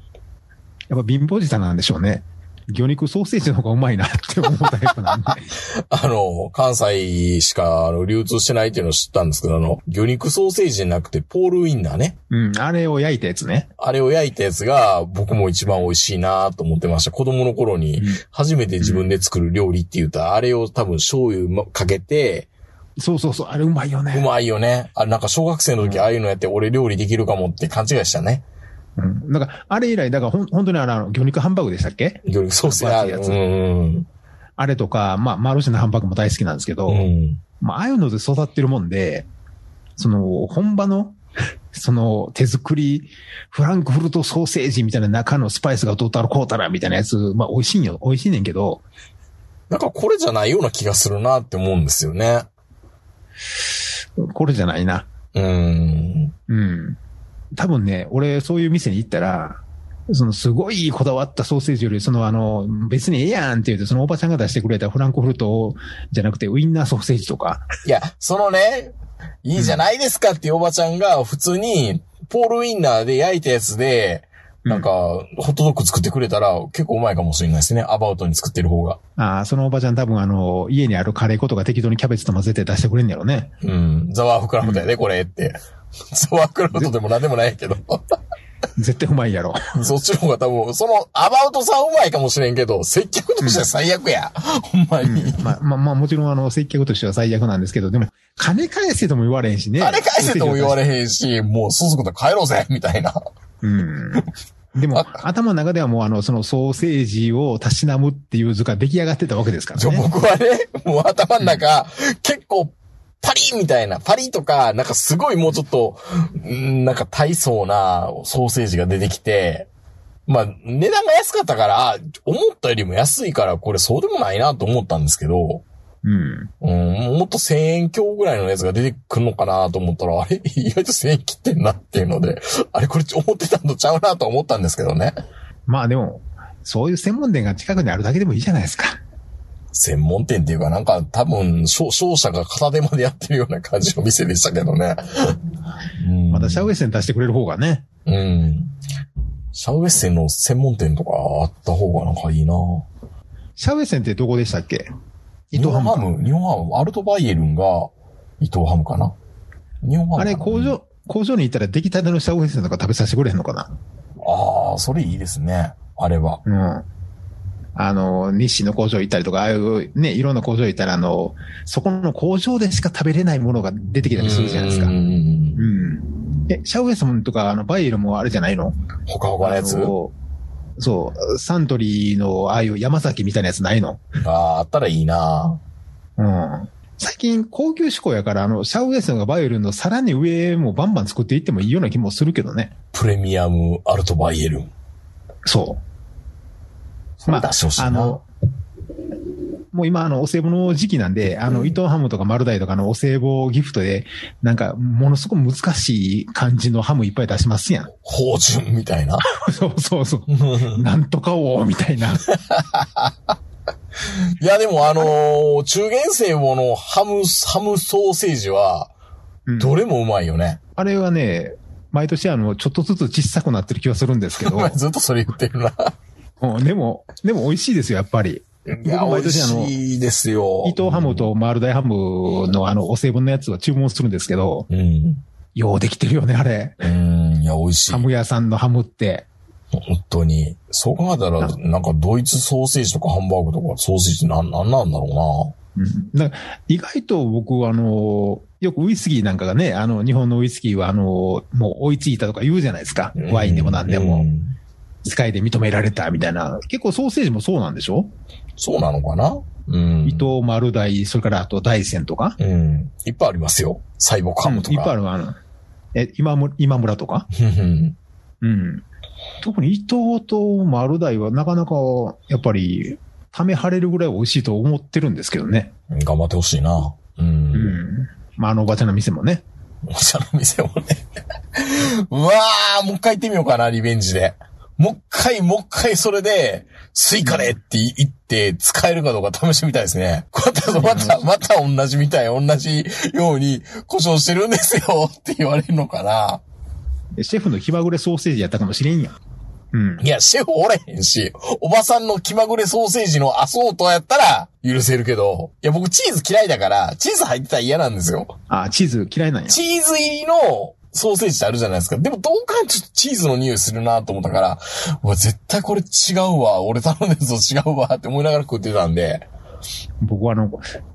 やっぱ貧乏舌なんでしょうね。魚肉ソーセージの方がうまいなって思うタイプなんで。あの、関西しかあの流通してないっていうのを知ったんですけど、あの、魚肉ソーセージじゃなくて、ポールウインナーね。うん、あれを焼いたやつね。あれを焼いたやつが僕も一番美味しいなと思ってました。子供の頃にうん初めて自分で作る料理って言ったら、あれを多分醤油かけて、そうそうそう、あれうまいよね。うまいよね。あれなんか小学生の時ああいうのやって俺料理できるかもって勘違いしたね。うん。なんか、あれ以来、だからほん本当にあの、魚肉ハンバーグでしたっけ？魚肉ソーセージ。やつうん。あれとか、まあ、マルシェのハンバーグも大好きなんですけど、うん。まあ、ああいうので育ってるもんで、その、本場の、その、手作り、フランクフルトソーセージみたいな中のスパイスがどうたらこうたらみたいなやつ、まあ、美味しいんよ。美味しいねんけど、なんかこれじゃないような気がするなって思うんですよね。これじゃないな。うん。うん。多分ね、俺、そういう店に行ったら、そのすごいこだわったソーセージより、そのあの、別にええやんって言うて、そのおばちゃんが出してくれたフランクフルトじゃなくてウインナーソーセージとか、いや、そのね、いいじゃないですかっていうおばちゃんが普通に、ポールウインナーで焼いたやつで、なんか、ホットドッグ作ってくれたら結構うまいかもしれないですね。アバウトに作ってる方が。ああ、そのおばちゃん多分あの、家にあるカレー粉とか適当にキャベツと混ぜて出してくれんやろね。うん。ザワーフクラフトやで、これって。ザワーフクラフトでもなんでもないけど。絶対うまいやろ。そっちの方が多分、その、アバウトさんうまいかもしれんけど、接客としては最悪や。ほんまに。まあ、まあ、まあ、もちろんあの、接客としては最悪なんですけど、でも、金返せとも言われへんしね。あれ返せとも言われれへんし、もう、すずくと帰ろうぜみたいな。うん。でも、頭の中ではもうあの、そのソーセージをたしなむっていう図が出来上がってたわけですからじゃね。僕はね、もう頭の中、結構、パリみたいな、パリとか、なんかすごいもうちょっと、んなんか大層なソーセージが出てきて、まあ、値段が安かったから、あ思ったよりも安いから、これそうでもないなと思ったんですけど、うん。うん、もっと1000円強ぐらいのやつが出てくるのかなと思ったら、あれ？意外と1000円切ってんなっていうので、あれこれ思ってたのちゃうなと思ったんですけどね。まあでも、そういう専門店が近くにあるだけでもいいじゃないですか。専門店っていうかなんか多分、商商社が片手までやってるような感じの店でしたけどね。うんまたシャウエッセン出してくれる方がね。うん。シャウエッセンの専門店とかあった方がなんかいいなシャウエッセンってどこでしたっけ？伊日藤ハムか。本ハム、日本ハム、アルトバイエルンが伊藤ハムかな日本ハムあれ、工場、工場に行ったら出来たてのシャウエッセンとか食べさせてくれへんのかな？ああ、それいいですね。あれは。うん。あの、日清の工場行ったりとか、ああいうね、いろんな工場行ったら、あの、そこの工場でしか食べれないものが出てきたりするじゃないですか。ううんん。え、シャウエッセンとか、あの、バイエルもあれじゃないの？ほかほかのやつ？そう、サントリーのああいう山崎みたいなやつないの？ああ、あったらいいなうん。最近高級志向やから、あの、シャウエッセンがバイエルンのさらに上もバンバン作っていってもいいような気もするけどね。プレミアムアルトバイエルン。そう。それ出してほしいな。あの、もう今、あの、お歳暮の時期なんで、あの、伊藤ハムとか丸大とかのお歳暮ギフトで、なんか、ものすごく難しい感じのハムいっぱい出しますやん。芳醇みたいな。そうそうそう。なんとかを、みたいな。いや、でもあのー中元生母のハム、ハムソーセージは、うんどれもうまいよね。あれはね、毎年あの、ちょっとずつ小さくなってる気がするんですけど ずっとそれ言ってるな。うんでも、でも美味しいですよ、やっぱり。いや、僕毎美味年あのしいですよ。伊藤ハムと丸大ハムのあの、お歳暮のやつは注文するんですけど、うん。ようできてるよね、あれ。うん、いや、美味しいハ。ム屋さんのハムって。本当に。そう考えたら、なんかドイツソーセージとかハンバーグとかソーセージなん、なんなんだろうんだから意外と僕はあの、よくウイスキーなんかがね、あの、日本のウイスキーはあの、もう追いついたとか言うじゃないですかう。な。ワインでも何でも。うん世界で認められたみたいな。結構ソーセージもそうなんでしょ、そうなのかな？うん。伊藤丸大、それからあと大山とか？うん。いっぱいありますよ。細胞ハムとか。うんいっぱいあるあの、え、今村、今村とか？る。うん。特に伊藤と丸大はなかなか、やっぱり、ため張れるぐらい美味しいと思ってるんですけどね。頑張ってほしいな。う。うんん。まあ、あのおばちゃんの店もね。お茶の店もね。うわー、もう一回行ってみようかな、リベンジで。もう一回、もう一回それで、スイカでって言って使えるかどうか試してみたいですね。こうやってまた、また同じみたい、同じように故障してるんですよ って言われるのかな。シェフの気まぐれソーセージやったかもしれんやん。うん。いや、シェフおれへんし、おばさんの気まぐれソーセージのアソートやったら許せるけど、いや、僕チーズ嫌いだから、チーズ入ってたら嫌なんですよ。あ、チーズ嫌いなんや。チーズ入りのソーセージってあるじゃないですか。でもどうかちょっとチーズの匂いするなと思ったから、うわ、絶対これ違うわ。俺頼んでるぞ違うわって思いながら食ってたんで。僕はあの、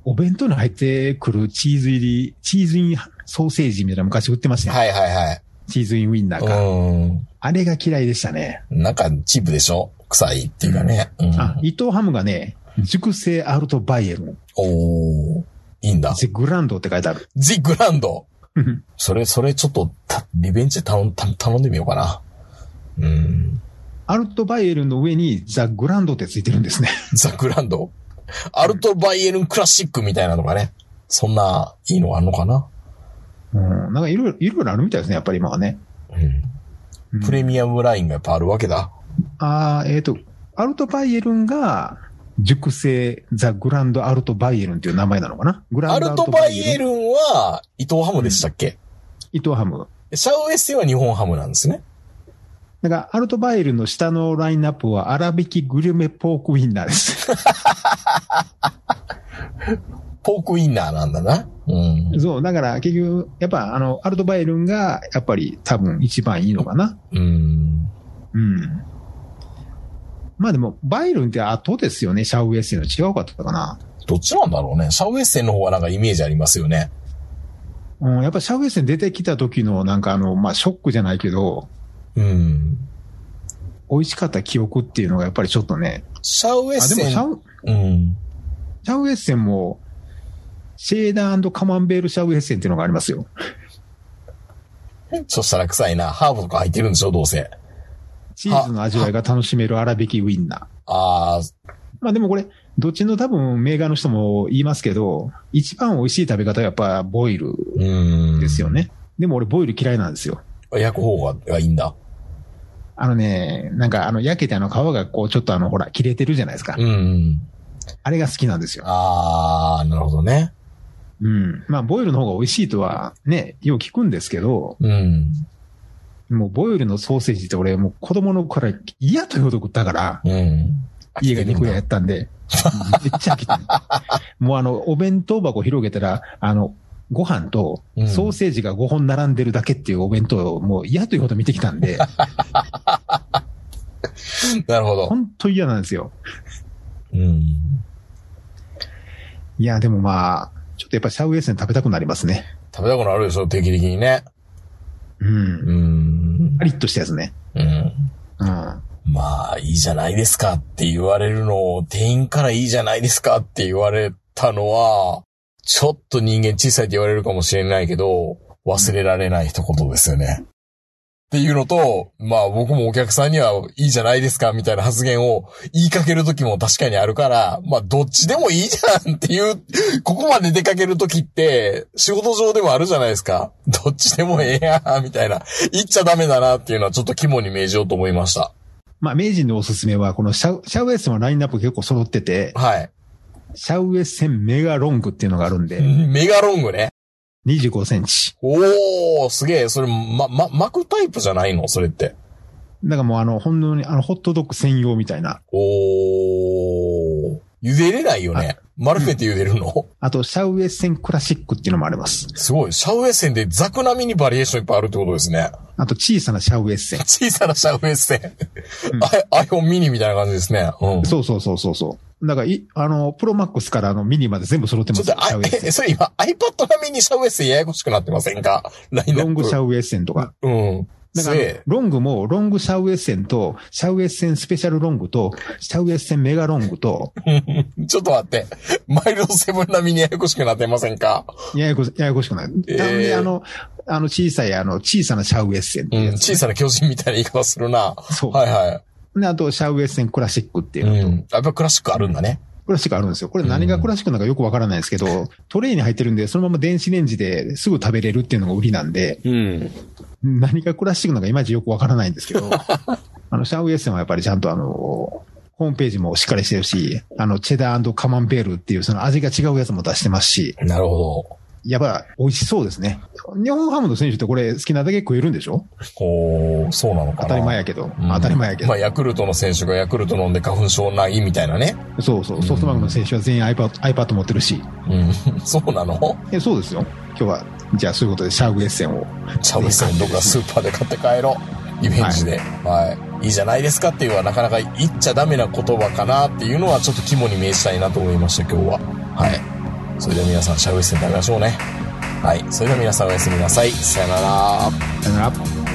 お弁当に入ってくるチーズ入り、チーズインソーセージみたいなの昔売ってましたよ。はいはいはい。チーズインウィンナーか。うん。あれが嫌いでしたね。なんかチープでしょ？臭いっていうかね。うん。あ、伊藤ハムがね、熟成アルトバイエルン、おー。いいんだ。ゼグランドって書いてある。ジグランド。う んそれ、それちょっと、たリベンジで頼ん、た頼んでみようかな。うん。アルトバイエルンの上にザ・グランドってついてるんですね。ザ・グランド？アルトバイエルンクラシックみたいなのがね。そんな、いいのがあるのかな？うん。なんかいろいろ、いろいろあるみたいですね、やっぱり今はね。うん。プレミアムラインがやっぱあるわけだ。あーえっ、と、アルトバイエルンが、熟成ザ・グランド・アルト・バイエルンっていう名前なのかな？グランドアルトバイエルンは、伊藤ハムでしたっけ、伊藤ハム。シャウエッセンは日本ハムなんですね。だから、アルトバイエルンの下のラインナップは、粗挽きグルメポークウィンナーです。ポークウインナーなんだな。うん。そう、だから結局、やっぱあの、アルトバイエルンが、やっぱり多分一番いいのかな。うん。うん。まあでも、バイエルンって後ですよね、シャウエッセンの違うかったかな。どっちなんだろうね。シャウエッセンの方がなんかイメージありますよね。うん、やっぱシャウエッセン出てきた時のなんかあの、まあショックじゃないけど、うん。美味しかった記憶っていうのがやっぱりちょっとね。シャウエッあ、でもセン。シャウ、うん。シャウエッセンも、シェーダーカマンベールシャウエッセンっていうのがありますよ。そしたら臭いな。ハーブとか入ってるんでしょ、どうせ。チーズの味わいが楽しめる粗挽きウィンナー。あー、まあでもこれ、どっちの多分メーカーの人も言いますけど、一番美味しい食べ方はやっぱボイルうん。ですよ。ね。でも俺ボイル嫌いなんですよ。焼く方ががいいんだ。あのね、なんかあの焼けてあの皮がこうちょっとあのほら切れてるじゃないですか。うん。あれが好きなんですよ。あー、なるほどね。うん。まあボイルの方が美味しいとはね、よう聞くんですけど、うん。もうボイルのソーセージって俺もう子供の頃から嫌というほど食ったから、うん。家が肉屋やったんで、めっちゃ飽きてる。もうあの、お弁当箱広げたら、あの、ご飯とうんソーセージが5本並んでるだけっていうお弁当をもう嫌というほど見てきたんで、なるほど。本当嫌なんですよ。うん。いや、でもまあ、ちょっとやっぱシャウエッセン食べたくなりますね。食べたくなるでしょ、定期的にね。うん。リッとしたやつね。うん。うん。まあ、、いいじゃないですかって言われるのを、店員からいいじゃないですかって言われたのは、ちょっと人間小さいって言われるかもしれないけど、忘れられない一言ですよね。っていうのと、まあ僕もお客さんにはいいじゃないですかみたいな発言を言いかける時も確かにあるから、まあどっちでもいいじゃんっていう、ここまで出かける時って仕事上でもあるじゃないですか。どっちでもええやんみたいな。言っちゃダメだなっていうのはちょっと肝に銘じようと思いました。まあ、名人のおすすめは、このシャウ、シャウエッセンのラインナップ結構揃ってて、はい。シャウエッセンメガロングっていうのがあるんで、メガロングね。25センチ。おー、すげえ。それ、ま、ま、巻くタイプじゃないの？それって。だからもうあの、本当にあの、ホットドッグ専用みたいな。おー。茹でれないよね。丸めて茹でるの？あと、シャウエッセンクラシックっていうのもあります。すごい。シャウエッセンでザク並みにバリエーションいっぱいあるってことですね。あと、小さなシャウエッセン。小さなシャウエッセン。うんアイ iPhone ミニみたいな感じですね。うん。そうそうそうそうそう。だから、い、あの、プロマックスからあの、ミニまで全部揃ってますよ。ちょっと、え、それ今 iPad 並みにシャウエッセンややこしくなってませんか？ロングシャウエッセンとか。うん。だから。ロングも、ロングシャウエッセンと、シャウエッセンスペシャルロングと、シャウエッセンメガロングと、ちょっと待って。マイルドセブン並みにややこしくなってませんか？ややこし、ややこしくない。えーなので、あの、あの、小さい、あの、小さなシャウエッセンってうん。小さな巨人みたいな言い方するな。そう。はいはい。で、あと、シャウエッセンクラシックっていううのと、ん。やっぱクラシックあるんだね。クラシックあるんですよ。これ何がクラシックなのかよくわからないですけど、トレイに入ってるんで、そのまま電子レンジですぐ食べれるっていうのが売りなんで、うん。何がクラシックなのかいまいちよくわからないんですけど、あの、シャウエッセンはやっぱりちゃんとあの、ホームページもしっかりしてるし、あの、チェダーカマンベールっていうその味が違うやつも出してますし、なるほやっぱ美味しそうですね。日本ハムの選手ってこれ好きなだけ食えるんでしょ？ど。ほう、そうなのかな。当たり前やけど。うん当たり前やけど。まあ、ヤクルトの選手がヤクルト飲んで花粉症ないみたいなね。そうそう。ソフトバンクの選手は全員 iPad, iPad 持ってるし。うん。そうなの？えそうですよ。今日は、じゃあそういうことでシャウエッセンを。チャウエッセンどっかスーパーで買って帰ろう。リベンジで。はい。いいじゃないですかっていうのはなかなか言っちゃダメな言葉かなっていうのはちょっと肝に銘じたいなと思いました、今日は。はい。それでは皆さん、シャウエッセン食べましょうね。はい。それでは皆さんおやすみなさい。さよなら。さよなら。